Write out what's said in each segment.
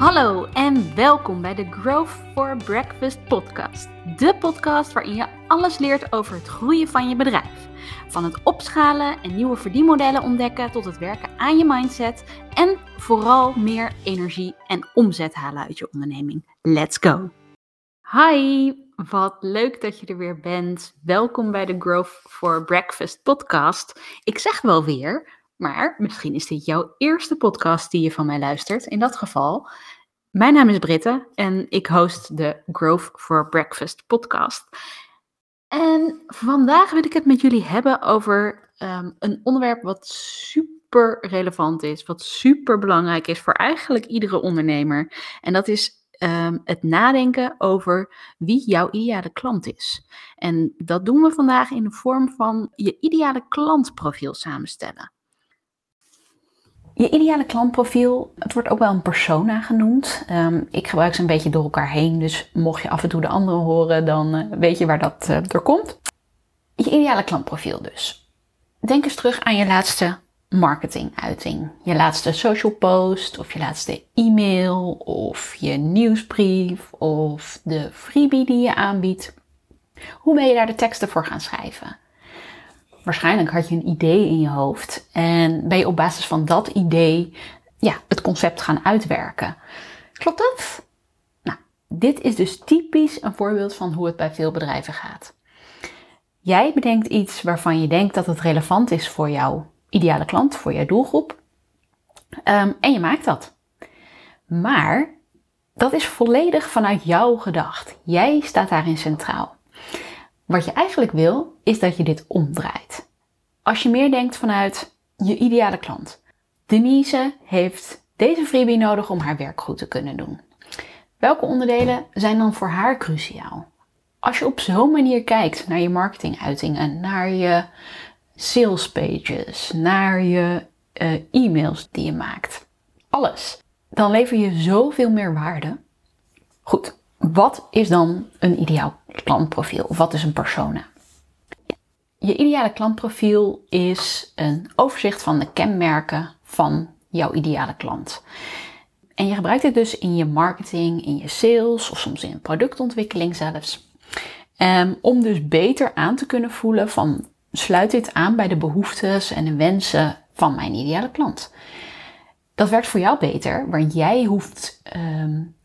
Hallo en welkom bij de Growth for Breakfast podcast. De podcast waarin je alles leert over het groeien van je bedrijf. Van het opschalen en nieuwe verdienmodellen ontdekken tot het werken aan je mindset en vooral meer energie en omzet halen uit je onderneming. Let's go! Hi, wat leuk dat je er weer bent. Welkom bij de Growth for Breakfast podcast. Ik zeg wel weer, maar misschien is dit jouw eerste podcast die je van mij luistert. In dat geval, mijn naam is Britte en ik host de Growth for Breakfast podcast. En vandaag wil ik het met jullie hebben over ehm, een onderwerp wat super relevant is, wat super belangrijk is voor eigenlijk iedere ondernemer. En dat is Ehm, het nadenken over wie jouw ideale klant is. En dat doen we vandaag in de vorm van je ideale klantprofiel samenstellen. Je ideale klantprofiel, het wordt ook wel een persona genoemd. Ehm, ik gebruik ze een beetje door elkaar heen, dus mocht je af en toe de andere horen, dan eh, weet je waar dat uh, door komt. Je ideale klantprofiel dus. Denk eens terug aan je laatste marketinguiting. Je laatste social post of je laatste e-mail of je nieuwsbrief of de freebie die je aanbiedt. Hoe ben je daar de teksten voor gaan schrijven? Waarschijnlijk had je een idee in je hoofd en ben je op basis van dat idee ja, het concept gaan uitwerken. Klopt dat? Nou, dit is dus typisch een voorbeeld van hoe het bij veel bedrijven gaat. Jij bedenkt iets waarvan je denkt dat het relevant is voor jou ideale klant, voor je doelgroep. Um, en je maakt dat. Maar dat is volledig vanuit jou gedacht. Jij staat daarin centraal. Wat je eigenlijk wil, is dat je dit omdraait. Als je meer denkt vanuit je ideale klant. Denise heeft deze freebie nodig om haar werk goed te kunnen doen. Welke onderdelen zijn dan voor haar cruciaal? Als je op zo'n manier kijkt naar je marketinguitingen, naar je sales pages, naar je uh, e-mails die je maakt. Alles. Dan lever je zoveel meer waarde. Goed, wat is dan een ideaal klantprofiel? Of wat is een persona? Je ideale klantprofiel is een overzicht van de kenmerken van jouw ideale klant. En je gebruikt dit dus in je marketing, in je sales of soms in productontwikkeling zelfs. Um, om dus beter aan te kunnen voelen van sluit dit aan bij de behoeftes en de wensen van mijn ideale klant. Dat werkt voor jou beter, want jij hoeft, um,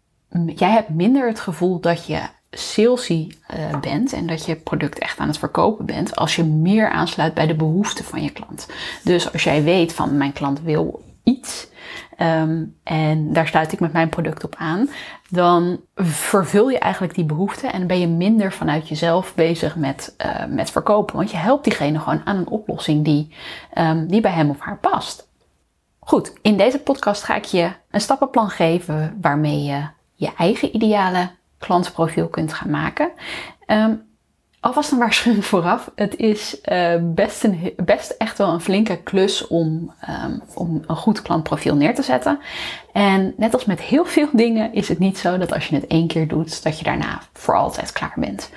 jij hebt minder het gevoel dat je salesy uh, bent en dat je product echt aan het verkopen bent als je meer aansluit bij de behoeften van je klant. Dus als jij weet van mijn klant wil iets, Um, en daar sluit ik met mijn product op aan. Dan vervul je eigenlijk die behoefte en ben je minder vanuit jezelf bezig met, uh, met verkopen. Want je helpt diegene gewoon aan een oplossing die, um, die bij hem of haar past. Goed, in deze podcast ga ik je een stappenplan geven waarmee je je eigen ideale klantprofiel kunt gaan maken. Um, Alvast een waarschuwing vooraf. Het is uh, best, een, best echt wel een flinke klus om, um, om een goed klantprofiel neer te zetten. En net als met heel veel dingen is het niet zo dat als je het één keer doet, dat je daarna voor altijd klaar bent.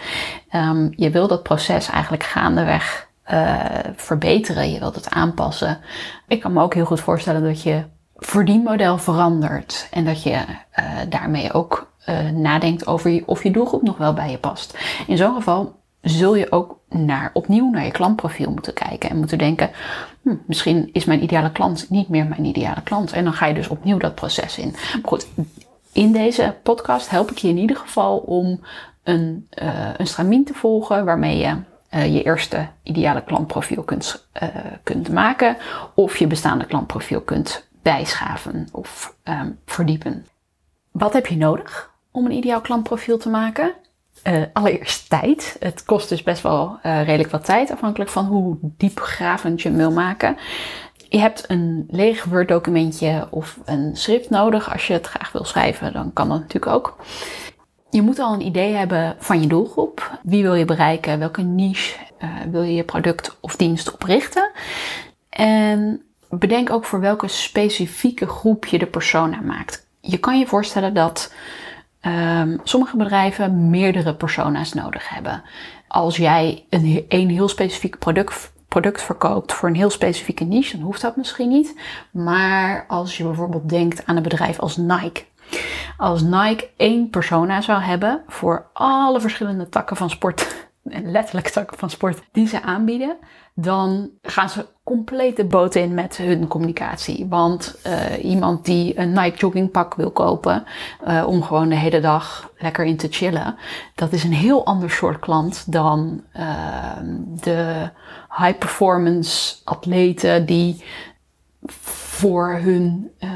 Um, je wil dat proces eigenlijk gaandeweg uh, verbeteren. Je wilt het aanpassen. Ik kan me ook heel goed voorstellen dat je verdienmodel verandert. En dat je uh, daarmee ook uh, nadenkt over of je doelgroep nog wel bij je past. In zo'n geval zul je ook naar, opnieuw naar je klantprofiel moeten kijken en moeten denken, hm, misschien is mijn ideale klant niet meer mijn ideale klant. En dan ga je dus opnieuw dat proces in. Maar goed, in deze podcast help ik je in ieder geval om een, uh, een stramien te volgen waarmee je uh, je eerste ideale klantprofiel kunt, kunt maken of je bestaande klantprofiel kunt bijschaven of um, verdiepen. Wat heb je nodig om een ideaal klantprofiel te maken? Uh, allereerst tijd. Het kost dus best wel uh, redelijk wat tijd, afhankelijk van hoe diepgravend je hem wil maken. Je hebt een leeg Word documentje of een schrift nodig. Als je het graag wil schrijven, dan kan dat natuurlijk ook. Je moet al een idee hebben van je doelgroep. Wie wil je bereiken? Welke niche uh, wil je je product of dienst oprichten? En bedenk ook voor welke specifieke groep je de persona maakt. Je kan je voorstellen dat um, sommige bedrijven meerdere persona's nodig hebben. Als jij een, een heel specifiek product, product verkoopt voor een heel specifieke niche, dan hoeft dat misschien niet. Maar als je bijvoorbeeld denkt aan een bedrijf als Nike. Als Nike één persona zou hebben voor alle verschillende takken van sport, en letterlijk takken van sport, die ze aanbieden, dan gaan ze compleet de boot in met hun communicatie. Want uh, iemand die een Nike joggingpak wil kopen uh, om gewoon de hele dag lekker in te chillen, dat is een heel ander soort klant dan uh, de high performance atleten die voor hun uh,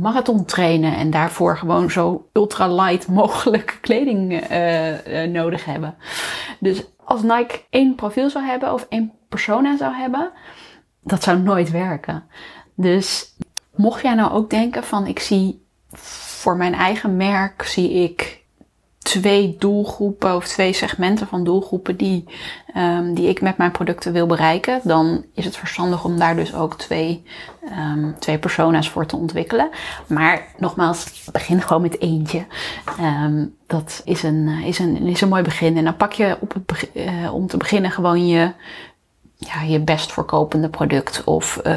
marathon trainen en daarvoor gewoon zo ultra light mogelijk kleding uh, uh, nodig hebben. Dus als Nike één profiel zou hebben of één persona zou hebben, dat zou nooit werken. Dus mocht jij nou ook denken van ik zie voor mijn eigen merk zie ik twee doelgroepen of twee segmenten van doelgroepen die, um, die ik met mijn producten wil bereiken, dan is het verstandig om daar dus ook twee, um, twee persona's voor te ontwikkelen. Maar nogmaals, begin gewoon met eentje. Um, dat is een, is, een, is een mooi begin. En dan pak je op uh, om te beginnen gewoon je, ja, je best verkopende product of uh,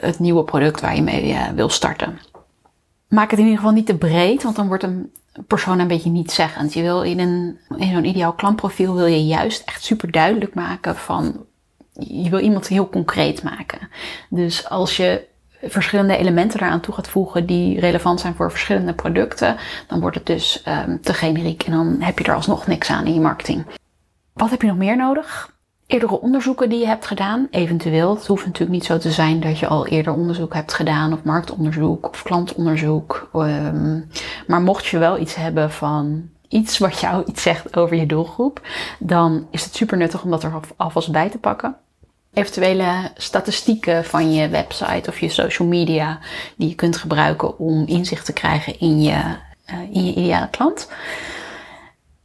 het nieuwe product waar je mee wil starten. Maak het in ieder geval niet te breed, want dan wordt een persoon een beetje niet zeggend. Je wil in, een, in zo'n ideaal klantprofiel wil je juist echt super duidelijk maken van, je wil iemand heel concreet maken. Dus als je verschillende elementen eraan toe gaat voegen die relevant zijn voor verschillende producten, dan wordt het dus um, te generiek en dan heb je er alsnog niks aan in je marketing. Wat heb je nog meer nodig? Eerdere onderzoeken die je hebt gedaan. Eventueel, het hoeft natuurlijk niet zo te zijn dat je al eerder onderzoek hebt gedaan, of marktonderzoek of klantonderzoek. Um, maar mocht je wel iets hebben van iets wat jou iets zegt over je doelgroep, dan is het super nuttig om dat er alvast bij te pakken. Eventuele statistieken van je website of je social media die je kunt gebruiken om inzicht te krijgen in je, uh, in je ideale klant.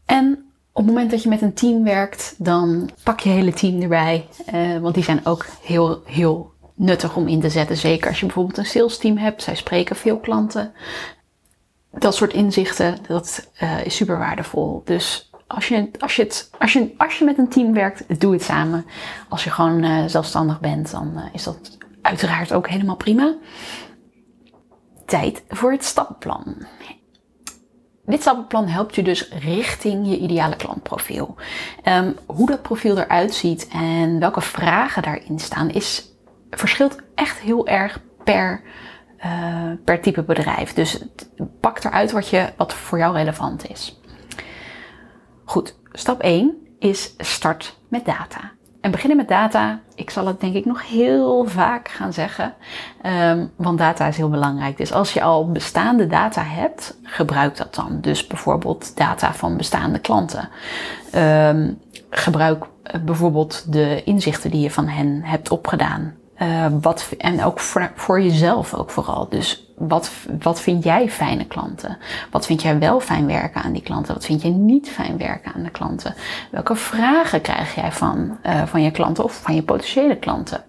En op het moment dat je met een team werkt, dan pak je hele team erbij. Uh, want die zijn ook heel, heel nuttig om in te zetten. Zeker als je bijvoorbeeld een sales team hebt. Zij spreken veel klanten. Dat soort inzichten, dat uh, is super waardevol. Dus als je, als, je als, je, als je met een team werkt, doe het samen. Als je gewoon uh, zelfstandig bent, dan is dat uiteraard ook helemaal prima. Tijd voor het stappenplan. Dit stappenplan helpt je dus richting je ideale klantprofiel. Um, hoe dat profiel eruit ziet en welke vragen daarin staan, is, verschilt echt heel erg per, uh, per type bedrijf. Dus pak eruit wat, je, wat voor jou relevant is. Goed, stap 1 is start met data. En beginnen met data, ik zal het denk ik nog heel vaak gaan zeggen, um, want data is heel belangrijk. Dus als je al bestaande data hebt, gebruik dat dan. Dus bijvoorbeeld data van bestaande klanten. Um, gebruik eh, bijvoorbeeld de inzichten die je van hen hebt opgedaan. Uh, wat, en ook voor, voor jezelf ook vooral. Dus wat, wat vind jij fijne klanten? Wat vind jij wel fijn werken aan die klanten? Wat vind je niet fijn werken aan de klanten? Welke vragen krijg jij van, uh, van je klanten of van je potentiële klanten?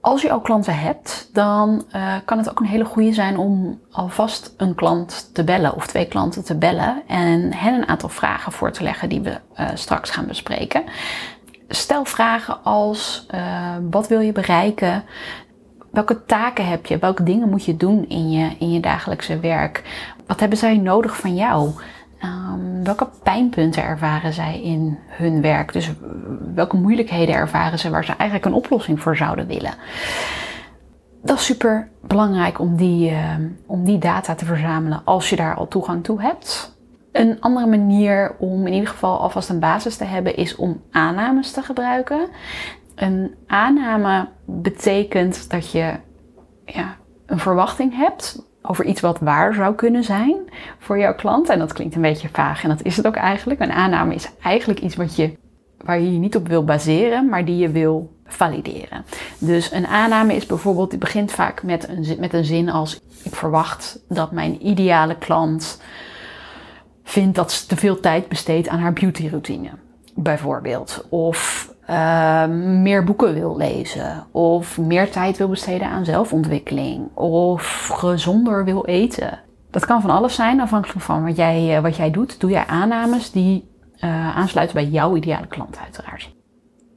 Als je al klanten hebt, dan uh, kan het ook een hele goede zijn om alvast een klant te bellen of twee klanten te bellen en hen een aantal vragen voor te leggen die we uh, straks gaan bespreken stel vragen als wat wil je bereiken? Welke taken heb je? Welke dingen moet je doen in je, in je dagelijkse werk? Wat hebben zij nodig van jou? Um, welke pijnpunten ervaren zij in hun werk? Dus welke moeilijkheden ervaren ze waar ze eigenlijk een oplossing voor zouden willen? Dat is super belangrijk om die, uh, om die data te verzamelen als je daar al toegang toe hebt. Een andere manier om in ieder geval alvast een basis te hebben is om aannames te gebruiken. Een aanname betekent dat je ja, een verwachting hebt over iets wat waar zou kunnen zijn voor jouw klant. En dat klinkt een beetje vaag en dat is het ook eigenlijk. Een aanname is eigenlijk iets wat je, waar je je niet op wil baseren, maar die je wil valideren. Dus een aanname is bijvoorbeeld, die begint vaak met een, met een zin als ik verwacht dat mijn ideale klant vindt dat ze te veel tijd besteedt aan haar beautyroutine, bijvoorbeeld. Of uh, meer boeken wil lezen. Of meer tijd wil besteden aan zelfontwikkeling. Of gezonder wil eten. Dat kan van alles zijn, afhankelijk van wat jij, uh, wat jij doet. Doe jij aannames die uh, aansluiten bij jouw ideale klant, uiteraard.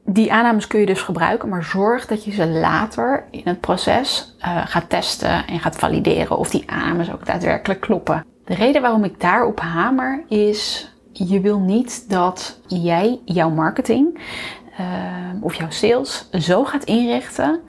Die aannames kun je dus gebruiken, maar zorg dat je ze later in het proces uh, gaat testen en gaat valideren of die aannames ook daadwerkelijk kloppen. De reden waarom ik daarop hamer is, je wil niet dat jij jouw marketing of jouw sales zo gaat inrichten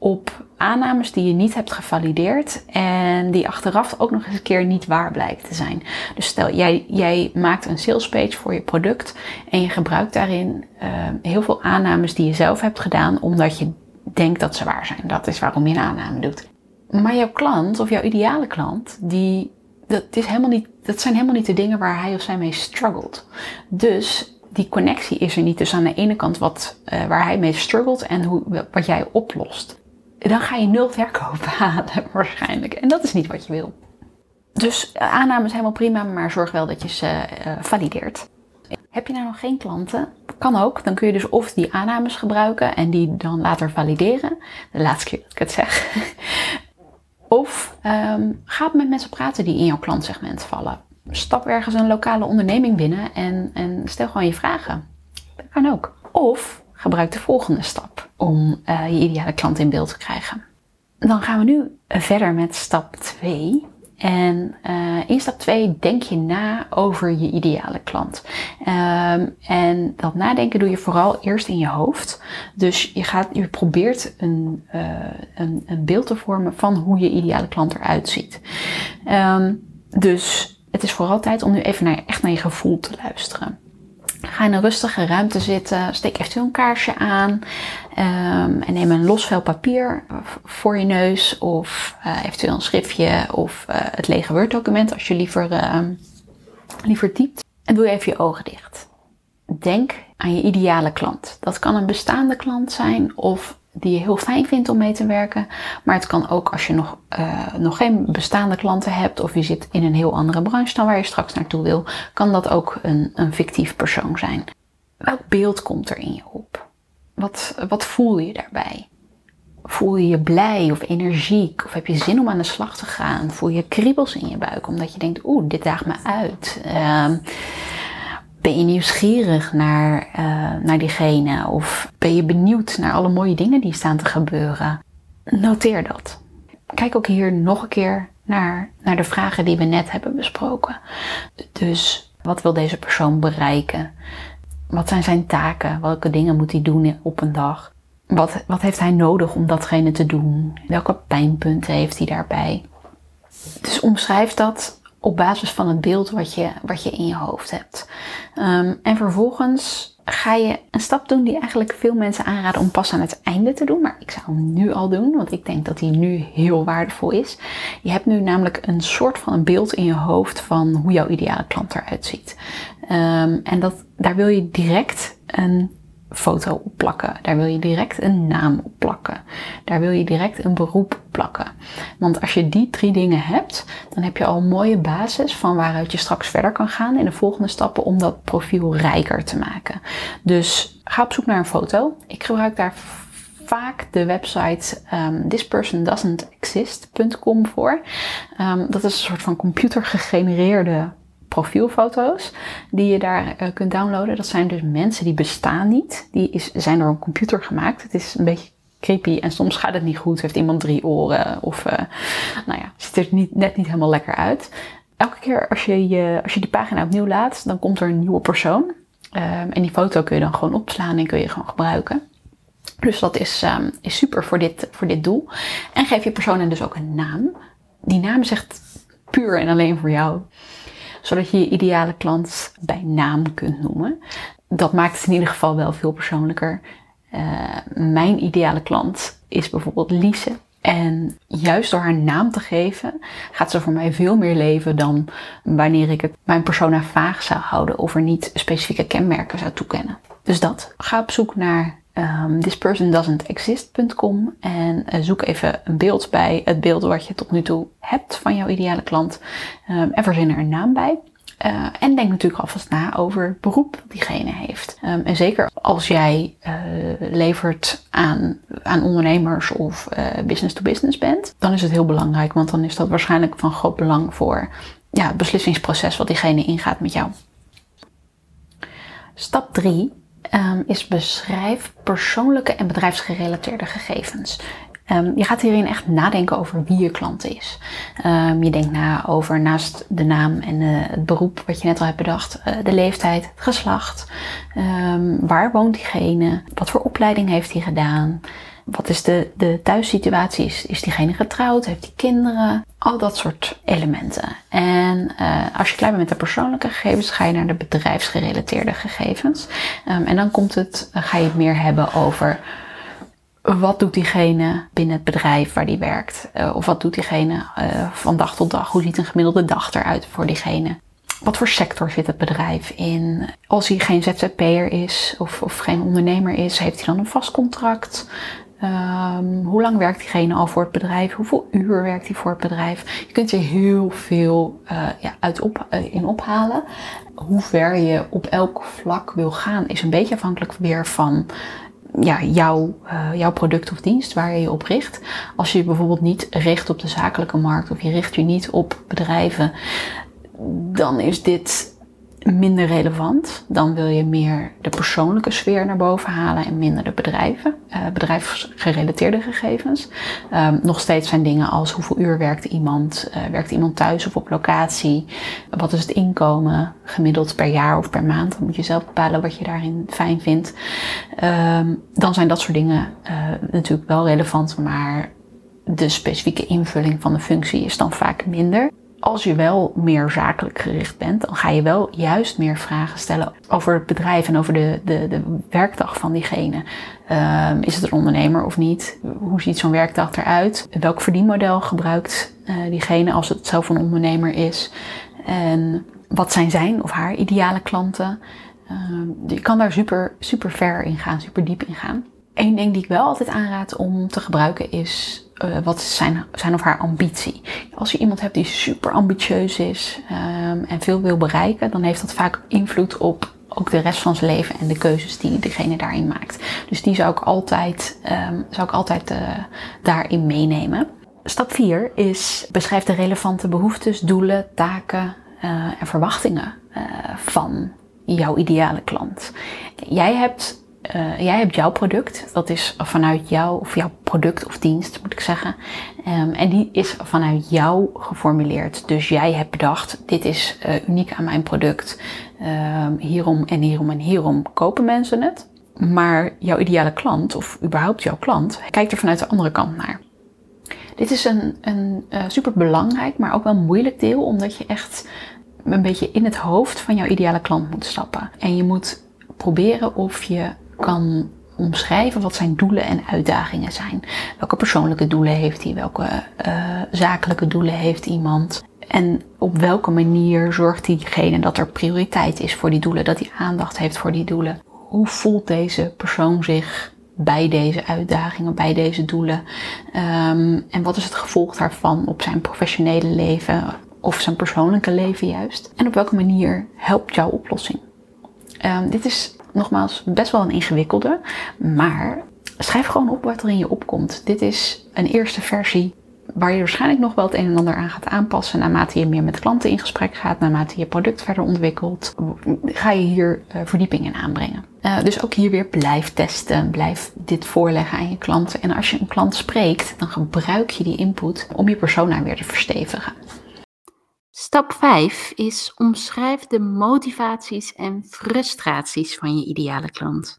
op aannames die je niet hebt gevalideerd en die achteraf ook nog eens een keer niet waar blijken te zijn. Dus stel, jij, jij maakt een salespage voor je product en je gebruikt daarin uh, heel veel aannames die je zelf hebt gedaan omdat je denkt dat ze waar zijn. Dat is waarom je een aanname doet. Maar jouw klant of jouw ideale klant, die, dat, is helemaal niet, dat zijn helemaal niet de dingen waar hij of zij mee struggelt. Dus die connectie is er niet. Dus aan de ene kant wat, uh, waar hij mee struggelt en hoe, wat jij oplost dan ga je nul verkoop halen waarschijnlijk. En dat is niet wat je wil. Dus eh, aanname is helemaal prima, maar zorg wel dat je ze uh, valideert. Heb je nou nog geen klanten? Kan ook. Dan kun je dus of die aannames gebruiken en die dan later valideren. De laatste keer dat ik het zeg. of um, ga met mensen praten die in jouw klantsegment vallen. Stap ergens een lokale onderneming binnen en, en stel gewoon je vragen. Dat kan ook. Of gebruik de volgende stap om uh, je ideale klant in beeld te krijgen. Dan gaan we nu verder met stap 2. En uh, in stap 2 denk je na over je ideale klant. Um, en dat nadenken doe je vooral eerst in je hoofd. Dus je, gaat, je probeert een, uh, een, een beeld te vormen van hoe je ideale klant eruit ziet. Um, dus het is vooral tijd om nu even naar, echt naar je gevoel te luisteren. Ga in een rustige ruimte zitten. Steek eventueel een kaarsje aan. Um, en neem een los vel papier voor je neus. Of uh, eventueel een schriftje. Of uh, het lege Word-document als je liever, uh, liever typt. En doe even je ogen dicht. Denk aan je ideale klant. Dat kan een bestaande klant zijn of die je heel fijn vindt om mee te werken. Maar het kan ook als je nog, uh, nog geen bestaande klanten hebt of je zit in een heel andere branche dan waar je straks naartoe wil, kan dat ook een, een fictief persoon zijn. Welk beeld komt er in je op? Wat, wat voel je daarbij? Voel je je blij of energiek? Of heb je zin om aan de slag te gaan? Voel je kriebels in je buik omdat je denkt, oeh, dit daagt me uit? Uh, ben je nieuwsgierig naar, uh, naar diegene? Of ben je benieuwd naar alle mooie dingen die staan te gebeuren? Noteer dat. Kijk ook hier nog een keer naar, naar de vragen die we net hebben besproken. Dus wat wil deze persoon bereiken? Wat zijn zijn taken? Welke dingen moet hij doen op een dag? Wat, wat heeft hij nodig om datgene te doen? Welke pijnpunten heeft hij daarbij? Dus omschrijf dat op basis van het beeld wat je, wat je in je hoofd hebt. Um, en vervolgens ga je een stap doen die eigenlijk veel mensen aanraden om pas aan het einde te doen. Maar ik zou hem nu al doen, want ik denk dat die nu heel waardevol is. Je hebt nu namelijk een soort van een beeld in je hoofd van hoe jouw ideale klant eruit ziet. Um, en dat, daar wil je direct een foto op plakken. Daar wil je direct een naam op plakken. Daar wil je direct een beroep op plakken. Want als je die drie dingen hebt, dan heb je al een mooie basis van waaruit je straks verder kan gaan in de volgende stappen om dat profiel rijker te maken. Dus ga op zoek naar een foto. Ik gebruik daar vaak de website um, thispersondoesn'texist.com voor. Um, dat is een soort van computergegenereerde profielfoto's die je daar uh, kunt downloaden. Dat zijn dus mensen die bestaan niet. Die is, zijn door een computer gemaakt. Het is een beetje creepy en soms gaat het niet goed. Heeft iemand drie oren of uh, nou ja, ziet er niet, net niet helemaal lekker uit. Elke keer als je, je, als je die pagina opnieuw laat, dan komt er een nieuwe persoon. Um, en die foto kun je dan gewoon opslaan en kun je gewoon gebruiken. Dus dat is, um, is super voor dit, voor dit doel. En geef je persoon dus ook een naam. Die naam zegt puur en alleen voor jou zodat je je ideale klant bij naam kunt noemen. Dat maakt het in ieder geval wel veel persoonlijker. Uh, mijn ideale klant is bijvoorbeeld Lise. En juist door haar naam te geven, gaat ze voor mij veel meer leven dan wanneer ik het mijn persona vaag zou houden of er niet specifieke kenmerken zou toekennen. Dus dat. Ga op zoek naar um, thispersondoesn'texist.com en uh, zoek even een beeld bij het beeld wat je tot nu toe hebt van jouw ideale klant um, en verzin er een naam bij. Uh, en denk natuurlijk alvast na over het beroep dat diegene heeft. Um, en zeker als jij uh, levert aan, aan ondernemers of business to business bent, dan is het heel belangrijk, want dan is dat waarschijnlijk van groot belang voor ja, het beslissingsproces wat diegene ingaat met jou. Stap 3 um, is beschrijf persoonlijke en bedrijfsgerelateerde gegevens. Um, je gaat hierin echt nadenken over wie je klant is. Um, je denkt na over naast de naam en uh, het beroep wat je net al hebt bedacht, uh, de leeftijd, het geslacht, waar woont diegene, wat voor opleiding heeft hij gedaan, wat is de, de thuissituatie? Is, is diegene getrouwd? Heeft hij kinderen? Al dat soort elementen. En uh, als je klaar bent met de persoonlijke gegevens, ga je naar de bedrijfsgerelateerde gegevens. Um, en dan komt het, ga je het meer hebben over wat doet diegene binnen het bedrijf waar die werkt? Uh, of wat doet diegene van dag tot dag? Hoe ziet een gemiddelde dag eruit voor diegene? Wat voor sector zit het bedrijf in? Als hij geen ZZP'er is of, of geen ondernemer is, heeft hij dan een vast contract? Um, hoe lang werkt diegene al voor het bedrijf? Hoeveel uur werkt hij voor het bedrijf? Je kunt er heel veel uh, ja, uit op, uh, in ophalen. Hoe ver je op elk vlak wil gaan, is een beetje afhankelijk weer van ja, jouw, uh, jouw product of dienst waar je je op richt. Als je je bijvoorbeeld niet richt op de zakelijke markt of je richt je niet op bedrijven, dan is dit minder relevant. Dan wil je meer de persoonlijke sfeer naar boven halen en minder de bedrijven, uh, bedrijfsgerelateerde gegevens. Um, nog steeds zijn dingen als hoeveel uur werkt iemand, uh, werkt iemand thuis of op locatie, wat is het inkomen gemiddeld per jaar of per maand. Dan moet je zelf bepalen wat je daarin fijn vindt. Um, dan zijn dat soort dingen uh, natuurlijk wel relevant, maar de specifieke invulling van de functie is dan vaak minder als je wel meer zakelijk gericht bent, dan ga je wel juist meer vragen stellen over het bedrijf en over de, de, de werkdag van diegene. Um, is het een ondernemer of niet? Hoe ziet zo'n werkdag eruit? Welk verdienmodel gebruikt uh, diegene als het zelf een ondernemer is? En wat zijn zijn of haar ideale klanten? Um, je kan daar super, super ver in gaan, super diep in gaan. Eén ding die ik wel altijd aanraad om te gebruiken is uh, wat is zijn, zijn of haar ambitie. Als je iemand hebt die super ambitieus is um, en veel wil bereiken, dan heeft dat vaak invloed op ook de rest van zijn leven en de keuzes die degene daarin maakt. Dus die zou ik altijd, um, zou ik altijd uh, daarin meenemen. Stap 4 is beschrijf de relevante behoeftes, doelen, taken uh, en verwachtingen van jouw ideale klant. Jij hebt uh, jij hebt jouw product. Dat is vanuit jou, of jouw product of dienst moet ik zeggen. Um, en die is vanuit jou geformuleerd. Dus jij hebt bedacht, dit is uh, uniek aan mijn product. Um, hierom en hierom en hierom kopen mensen het. Maar jouw ideale klant, of überhaupt jouw klant, kijkt er vanuit de andere kant naar. Dit is een, een uh, super belangrijk, maar ook wel moeilijk deel, omdat je echt een beetje in het hoofd van jouw ideale klant moet stappen. En je moet proberen of je kan omschrijven wat zijn doelen en uitdagingen zijn. Welke persoonlijke doelen heeft hij? Welke uh, zakelijke doelen heeft iemand? En op welke manier zorgt diegene dat er prioriteit is voor die doelen, dat hij aandacht heeft voor die doelen? Hoe voelt deze persoon zich bij deze uitdagingen, bij deze doelen? Um, en wat is het gevolg daarvan op zijn professionele leven of zijn persoonlijke leven juist? En op welke manier helpt jouw oplossing? Um, dit is nogmaals best wel een ingewikkelde. Maar schrijf gewoon op wat er in je opkomt. Dit is een eerste versie waar je waarschijnlijk nog wel het een en ander aan gaat aanpassen naarmate je meer met klanten in gesprek gaat, naarmate je product verder ontwikkelt, ga je hier uh, verdieping in aanbrengen. Uh, dus ook hier weer blijf testen, blijf dit voorleggen aan je klanten. En als je een klant spreekt, dan gebruik je die input om je persona weer te verstevigen. Stap 5 is omschrijf de motivaties en frustraties van je ideale klant.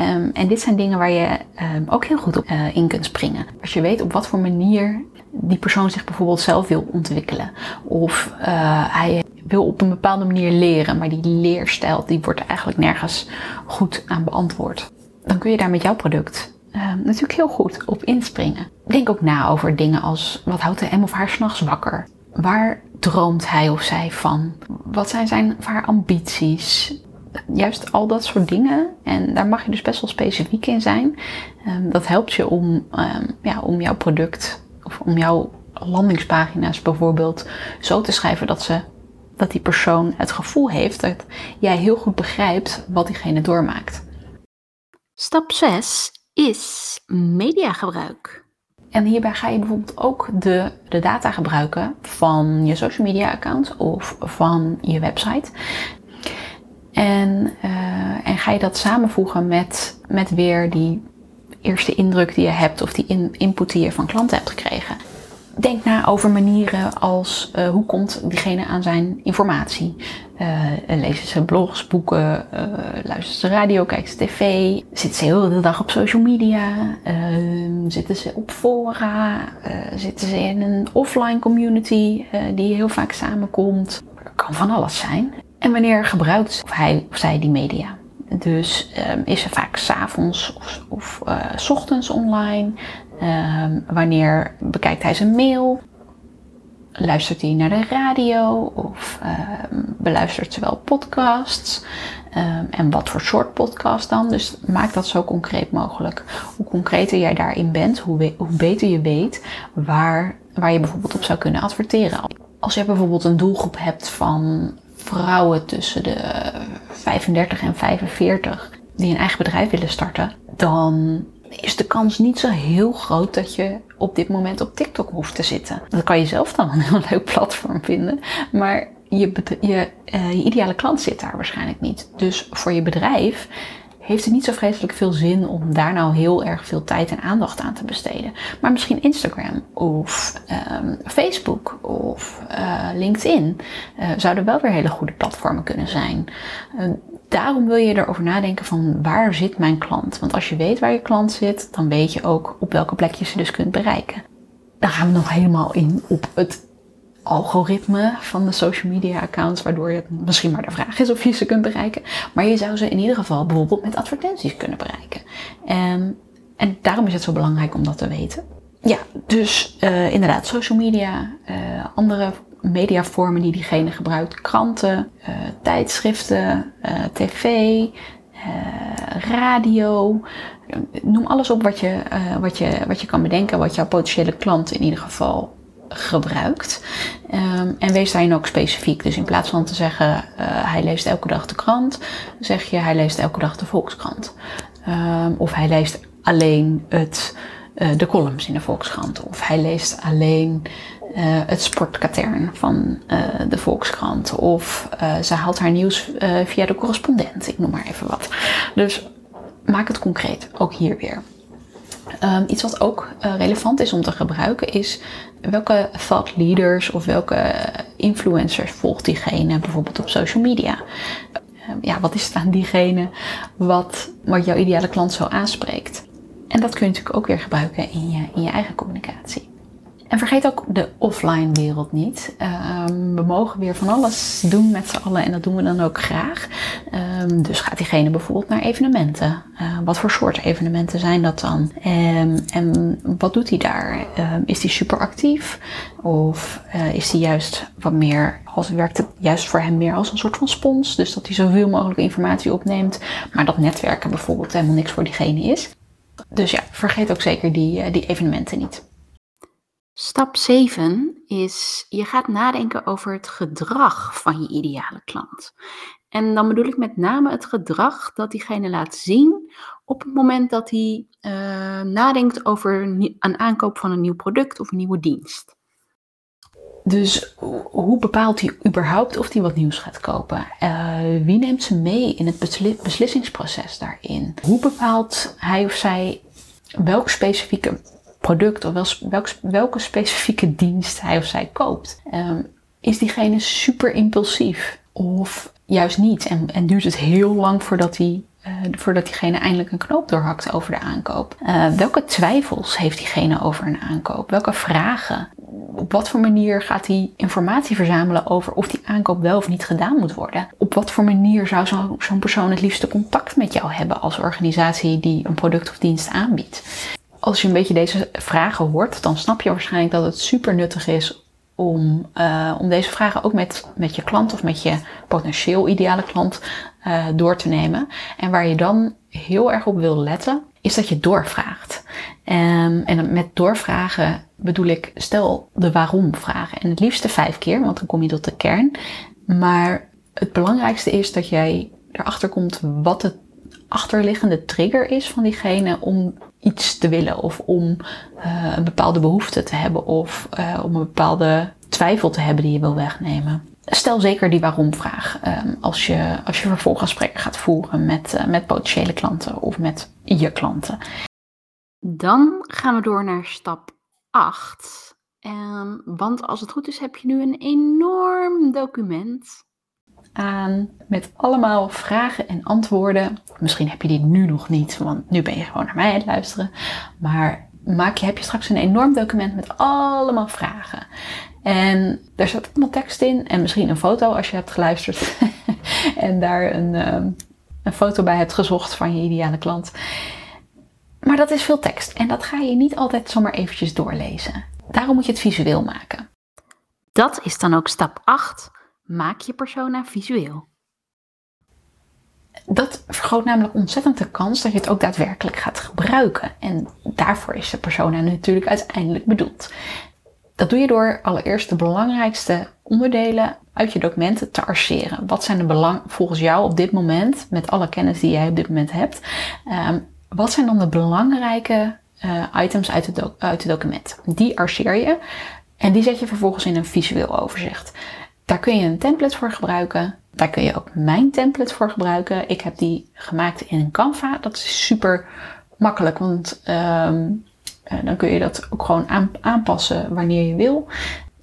Um, en dit zijn dingen waar je um, ook heel goed op uh, in kunt springen. Als je weet op wat voor manier die persoon zich bijvoorbeeld zelf wil ontwikkelen. Of uh, hij wil op een bepaalde manier leren, maar die leerstijl die wordt eigenlijk nergens goed aan beantwoord. Dan kun je daar met jouw product uh, natuurlijk heel goed op inspringen. Denk ook na over dingen als wat houdt de hem of haar s'nachts wakker? Waar droomt hij of zij van? Wat zijn zijn of haar ambities? Juist al dat soort dingen. En daar mag je dus best wel specifiek in zijn. Um, dat helpt je om, um, ja, om jouw product of om jouw landingspagina's bijvoorbeeld zo te schrijven dat ze dat die persoon het gevoel heeft dat jij heel goed begrijpt wat diegene doormaakt. Stap 6 is mediagebruik. En hierbij ga je bijvoorbeeld ook de, de data gebruiken van je social media account of van je website. En, uh, en ga je dat samenvoegen met, met weer die eerste indruk die je hebt of die input die je van klanten hebt gekregen. Denk na over manieren als uh, hoe komt diegene aan zijn informatie. Uh, lezen ze blogs, boeken, uh, luisteren ze radio, kijken ze tv. Zitten ze heel de dag op social media? zitten ze op fora? zitten ze in een offline community die heel vaak samenkomt? kan van alles zijn. En wanneer gebruikt of hij of zij die media? Dus um, is ze vaak s'avonds of, of s ochtends online? Um, wanneer bekijkt hij zijn mail? Luistert hij naar de radio of um, beluistert ze wel podcasts? en wat voor soort podcast dan? Dus maak dat zo concreet mogelijk. Hoe concreter jij daarin bent, hoe, hoe beter je weet waar, waar je bijvoorbeeld op zou kunnen adverteren. Als je bijvoorbeeld een doelgroep hebt van vrouwen tussen de 35 en 45 die een eigen bedrijf willen starten, dan is de kans niet zo heel groot dat je op dit moment op TikTok hoeft te zitten. Dat kan je zelf dan een heel leuk platform vinden, maar je, je, uh, je ideale klant zit daar waarschijnlijk niet. Dus voor je bedrijf heeft het niet zo vreselijk veel zin om daar nou heel erg veel tijd en aandacht aan te besteden. Maar misschien Instagram of um, Facebook of uh, LinkedIn uh, zouden wel weer hele goede platformen kunnen zijn. Daarom wil je erover nadenken van waar zit mijn klant? Want als je weet waar je klant zit, dan weet je ook op welke plek je ze dus kunt bereiken. Dan gaan we nog helemaal in op het algoritme van de social media accounts, waardoor je misschien maar de vraag is of je ze kunt bereiken. Maar je zou ze in ieder geval bijvoorbeeld met advertenties kunnen bereiken. En, en daarom is het zo belangrijk om dat te weten. Ja, dus uh, inderdaad, social media, uh, andere mediavormen die diegene gebruikt, kranten, uh, tijdschriften, tv, radio. Noem alles op wat je, wat, je, wat je kan bedenken, wat jouw potentiële klant in ieder geval gebruikt. Um, en wees daarin ook specifiek. Dus in plaats van te zeggen hij leest elke dag de krant, zeg je hij leest elke dag de Volkskrant. Um, of hij leest alleen het, de columns in de Volkskrant. Of hij leest alleen het sportkatern van de Volkskrant. Of ze haalt haar nieuws via de correspondent. Ik noem maar even wat. Dus maak het concreet, ook hier weer. Um, iets wat ook relevant is om te gebruiken is welke thought leaders of welke influencers volgt diegene bijvoorbeeld op social media. Um, ja, wat is het aan diegene wat, wat jouw ideale klant zo aanspreekt? En dat kun je natuurlijk ook weer gebruiken in je, in je eigen communicatie. En vergeet ook de offline wereld niet. Um, we mogen weer van alles doen met z'n allen en dat doen we dan ook graag. Um, dus gaat diegene bijvoorbeeld naar evenementen. Uh, wat voor soort evenementen zijn dat dan? Um, en wat doet hij daar? is hij super actief? Of uh, is hij juist wat meer, als werkt het juist voor hem meer als een soort van spons? Dus dat hij zoveel mogelijk informatie opneemt, maar dat netwerken bijvoorbeeld helemaal niks voor diegene is. Dus ja, vergeet ook zeker die, uh, die evenementen niet. Stap 7 is je gaat nadenken over het gedrag van je ideale klant. En dan bedoel ik met name het gedrag dat diegene laat zien op het moment dat hij uh, nadenkt over een aankoop van een nieuw product of een nieuwe dienst. Dus hoe bepaalt hij überhaupt of hij wat nieuws gaat kopen? Uh, wie neemt ze mee in het beslissingsproces daarin? Hoe bepaalt hij of zij welk specifieke product of wel, welke specifieke dienst hij of zij koopt. Um, is diegene super impulsief of juist niet? En, en duurt het heel lang voordat hij uh, voordat diegene eindelijk een knoop doorhakt over de aankoop. Uh, welke twijfels heeft diegene over een aankoop? Welke vragen? Op wat voor manier gaat hij informatie verzamelen over of die aankoop wel of niet gedaan moet worden? Op wat voor manier zou zo'n zo persoon het liefste contact met jou hebben als organisatie die een product of dienst aanbiedt? Als je een beetje deze vragen hoort, dan snap je waarschijnlijk dat het super nuttig is om, uh, om deze vragen ook met, met je klant of met je potentieel ideale klant uh, door te nemen. En waar je dan heel erg op wil letten, is dat je doorvraagt. Um, en met doorvragen bedoel ik, stel de waarom vragen. En het liefste vijf keer, want dan kom je tot de kern. Maar het belangrijkste is dat jij erachter komt wat het achterliggende trigger is van diegene om iets te willen of om uh, een bepaalde behoefte te hebben of uh, om een bepaalde twijfel te hebben die je wil wegnemen. Stel zeker die waarom-vraag um, als, je, als je vervolggesprekken gaat voeren met, uh, met potentiële klanten of met je klanten. Dan gaan we door naar stap 8. Um, want als het goed is, heb je nu een enorm document aan met allemaal vragen en antwoorden. Misschien heb je die nu nog niet, want nu ben je gewoon naar mij aan het luisteren. Maar maak je, heb je straks een enorm document met allemaal vragen. En daar staat allemaal tekst in en misschien een foto als je hebt geluisterd. en daar een, ehm, een foto bij hebt gezocht van je ideale klant. Maar dat is veel tekst en dat ga je niet altijd zomaar eventjes doorlezen. Daarom moet je het visueel maken. Dat is dan ook stap 8. Maak je persona visueel. Dat vergroot namelijk ontzettend de kans dat je het ook daadwerkelijk gaat gebruiken. En daarvoor is de persona natuurlijk uiteindelijk bedoeld. Dat doe je door allereerst de belangrijkste onderdelen uit je documenten te archeren. Wat zijn de belang volgens jou op dit moment, met alle kennis die jij op dit moment hebt, ehm, wat zijn dan de belangrijke uh, items uit het, uit het document? Die archeer je en die zet je vervolgens in een visueel overzicht. Daar kun je een template voor gebruiken. Daar kun je ook mijn template voor gebruiken. Ik heb die gemaakt in Canva. Dat is super makkelijk, want um, dan kun je dat ook gewoon aanpassen wanneer je wil.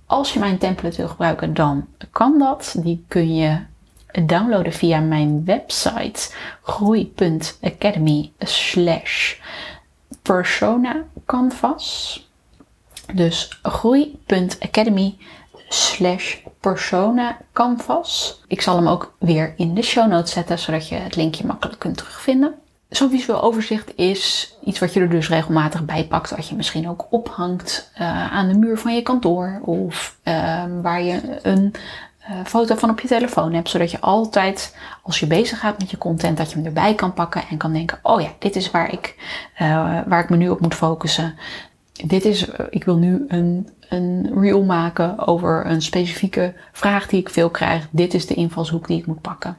Als je mijn template wil gebruiken, dan kan dat. Die kun je downloaden via mijn website groei.academy slash persona canvas. Dus groei.academy slash persona canvas. Ik zal hem ook weer in de show notes zetten, zodat je het linkje makkelijk kunt terugvinden. Zo'n visueel overzicht is iets wat je er dus regelmatig bij pakt. Wat je misschien ook ophangt uh, aan de muur van je kantoor. Of uh, waar je een uh, foto van op je telefoon hebt. Zodat je altijd, als je bezig gaat met je content, dat je hem erbij kan pakken. En kan denken, oh ja, dit is waar ik, waar ik me nu op moet focussen. Dit is, ik wil nu een een reel maken over een specifieke vraag die ik veel krijg. Dit is de invalshoek die ik moet pakken.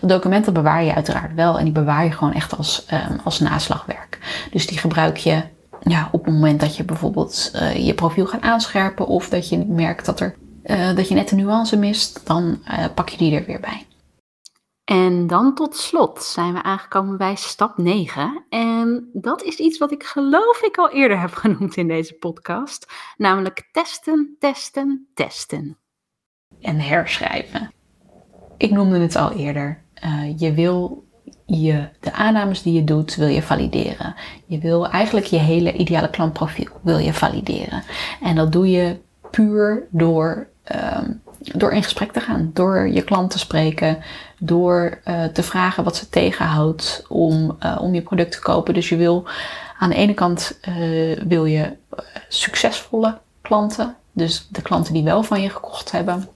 De documenten bewaar je uiteraard wel en die bewaar je gewoon echt als, um, als naslagwerk. Dus die gebruik je ja, op het moment dat je bijvoorbeeld uh, je profiel gaat aanscherpen of dat je merkt dat, er, uh, dat je net een nuance mist, dan uh, pak je die er weer bij. En dan tot slot zijn we aangekomen bij stap 9. En dat is iets wat ik geloof ik al eerder heb genoemd in deze podcast. Namelijk testen, testen, testen. En herschrijven. Ik noemde het al eerder. Uh, je wil je, de aannames die je doet, wil je valideren. Je wil eigenlijk je hele ideale klantprofiel wil je valideren. En dat doe je puur door um, door in gesprek te gaan, door je klant te spreken, door uh, te vragen wat ze tegenhoudt om, uh, om je product te kopen. Dus je wil aan de ene kant uh, wil je succesvolle klanten, dus de klanten die wel van je gekocht hebben.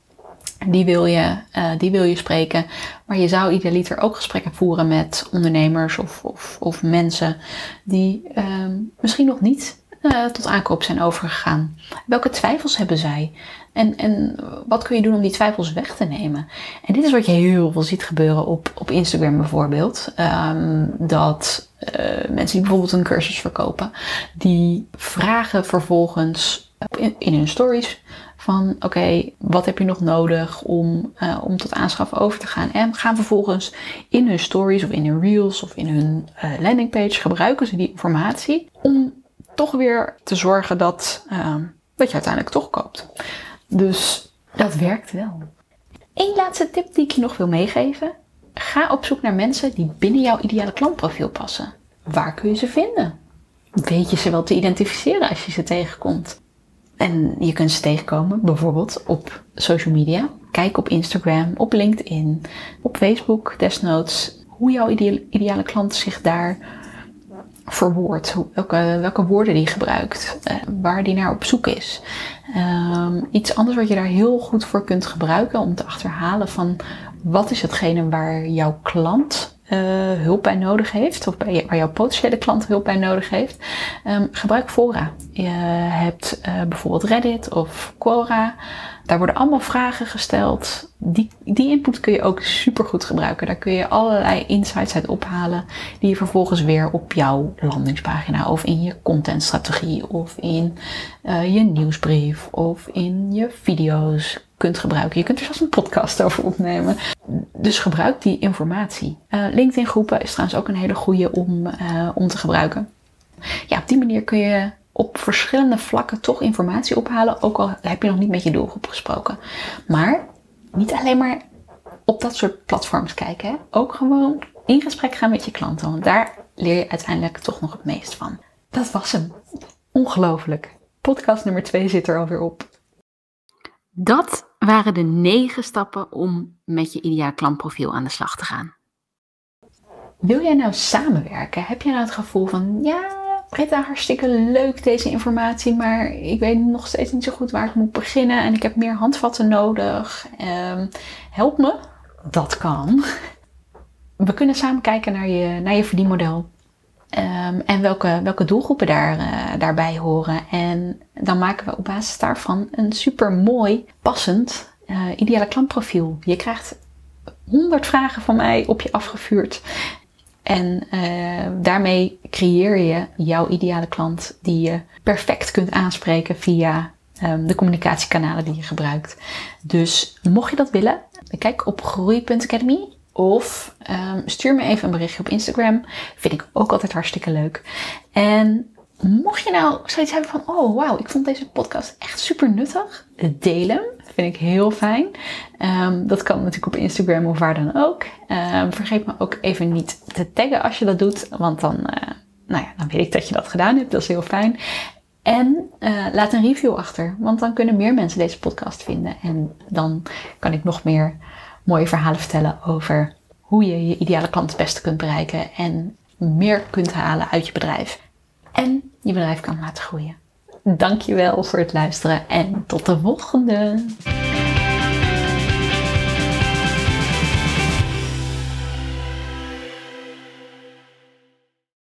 Die wil, je, die wil je spreken. Maar je zou idealiter ook gesprekken voeren met ondernemers of, of, of mensen die ehm, misschien nog niet tot aankoop zijn overgegaan. Welke twijfels hebben zij? En, en wat kun je doen om die twijfels weg te nemen? En dit is wat je heel veel ziet gebeuren op, op Instagram bijvoorbeeld. Um, dat uh, mensen die bijvoorbeeld een cursus verkopen, die vragen vervolgens in, in hun stories van oké, wat heb je nog nodig om, uh, om tot aanschaf over te gaan? En gaan vervolgens in hun stories of in hun reels of in hun uh, landingpage gebruiken ze die informatie om toch weer te zorgen dat, uh, dat je uiteindelijk toch koopt. Dus dat werkt wel. Eén laatste tip die ik je nog wil meegeven. Ga op zoek naar mensen die binnen jouw ideale klantprofiel passen. Waar kun je ze vinden? Weet je ze wel te identificeren als je ze tegenkomt? En je kunt ze tegenkomen bijvoorbeeld op social media. Kijk op Instagram, op LinkedIn, op Facebook desnoods. Hoe jouw ideale klant zich daar verwoordt. Welke, welke woorden die gebruikt. Uh, waar die naar op zoek is. Um, iets anders wat je daar heel goed voor kunt gebruiken om te achterhalen van wat is hetgene waar jouw klant uh, hulp bij nodig heeft, of bij, waar jouw potentiële klant hulp bij nodig heeft. Um, gebruik fora. Je hebt uh, bijvoorbeeld Reddit of Quora. Daar worden allemaal vragen gesteld. Die, die input kun je ook super goed gebruiken. Daar kun je allerlei insights uit ophalen. Die je vervolgens weer op jouw landingspagina of in je contentstrategie of in uh, je nieuwsbrief of in je video's kunt gebruiken. Je kunt er zelfs een podcast over opnemen. Dus gebruik die informatie. Uh, LinkedIn groepen is trouwens ook een hele goede om, uh, om te gebruiken. Ja, op die manier kun je op verschillende vlakken toch informatie ophalen, ook al heb je nog niet met je doelgroep gesproken. Maar niet alleen maar op dat soort platforms kijken, hè? ook gewoon in gesprek gaan met je klanten, want daar leer je uiteindelijk toch nog het meest van. Dat was hem. Ongelooflijk. Podcast nummer 2 zit er alweer op. Dat waren de negen stappen om met je ideale klantprofiel aan de slag te gaan. Wil jij nou samenwerken? Heb jij nou het gevoel van, ja, Britta, hartstikke leuk deze informatie, maar ik weet nog steeds niet zo goed waar ik moet beginnen en ik heb meer handvatten nodig. Um, help me. Dat kan. We kunnen samen kijken naar je, naar je verdienmodel. Um, en welke, welke doelgroepen daar, uh, daarbij horen. En dan maken we op basis daarvan een super mooi, passend, uh, ideale klantprofiel. Je krijgt 100 vragen van mij op je afgevuurd. En uh, daarmee creëer je jouw ideale klant die je perfect kunt aanspreken via um, de communicatiekanalen die je gebruikt. Dus mocht je dat willen, kijk op groei.academy of um, stuur me even een berichtje op Instagram. Vind ik ook altijd hartstikke leuk. En mocht je nou zoiets hebben van, oh wauw, ik vond deze podcast echt super nuttig, deel hem. Vind ik heel fijn. Um, dat kan natuurlijk op Instagram of waar dan ook. Um, vergeet me ook even niet te taggen als je dat doet, want dan, uh, nou ja, dan weet ik dat je dat gedaan hebt. Dat is heel fijn. En uh, laat een review achter, want dan kunnen meer mensen deze podcast vinden. En dan kan ik nog meer mooie verhalen vertellen over hoe je je ideale klant het beste kunt bereiken en meer kunt halen uit je bedrijf. En je bedrijf kan laten groeien. Dankjewel voor het luisteren en tot de volgende!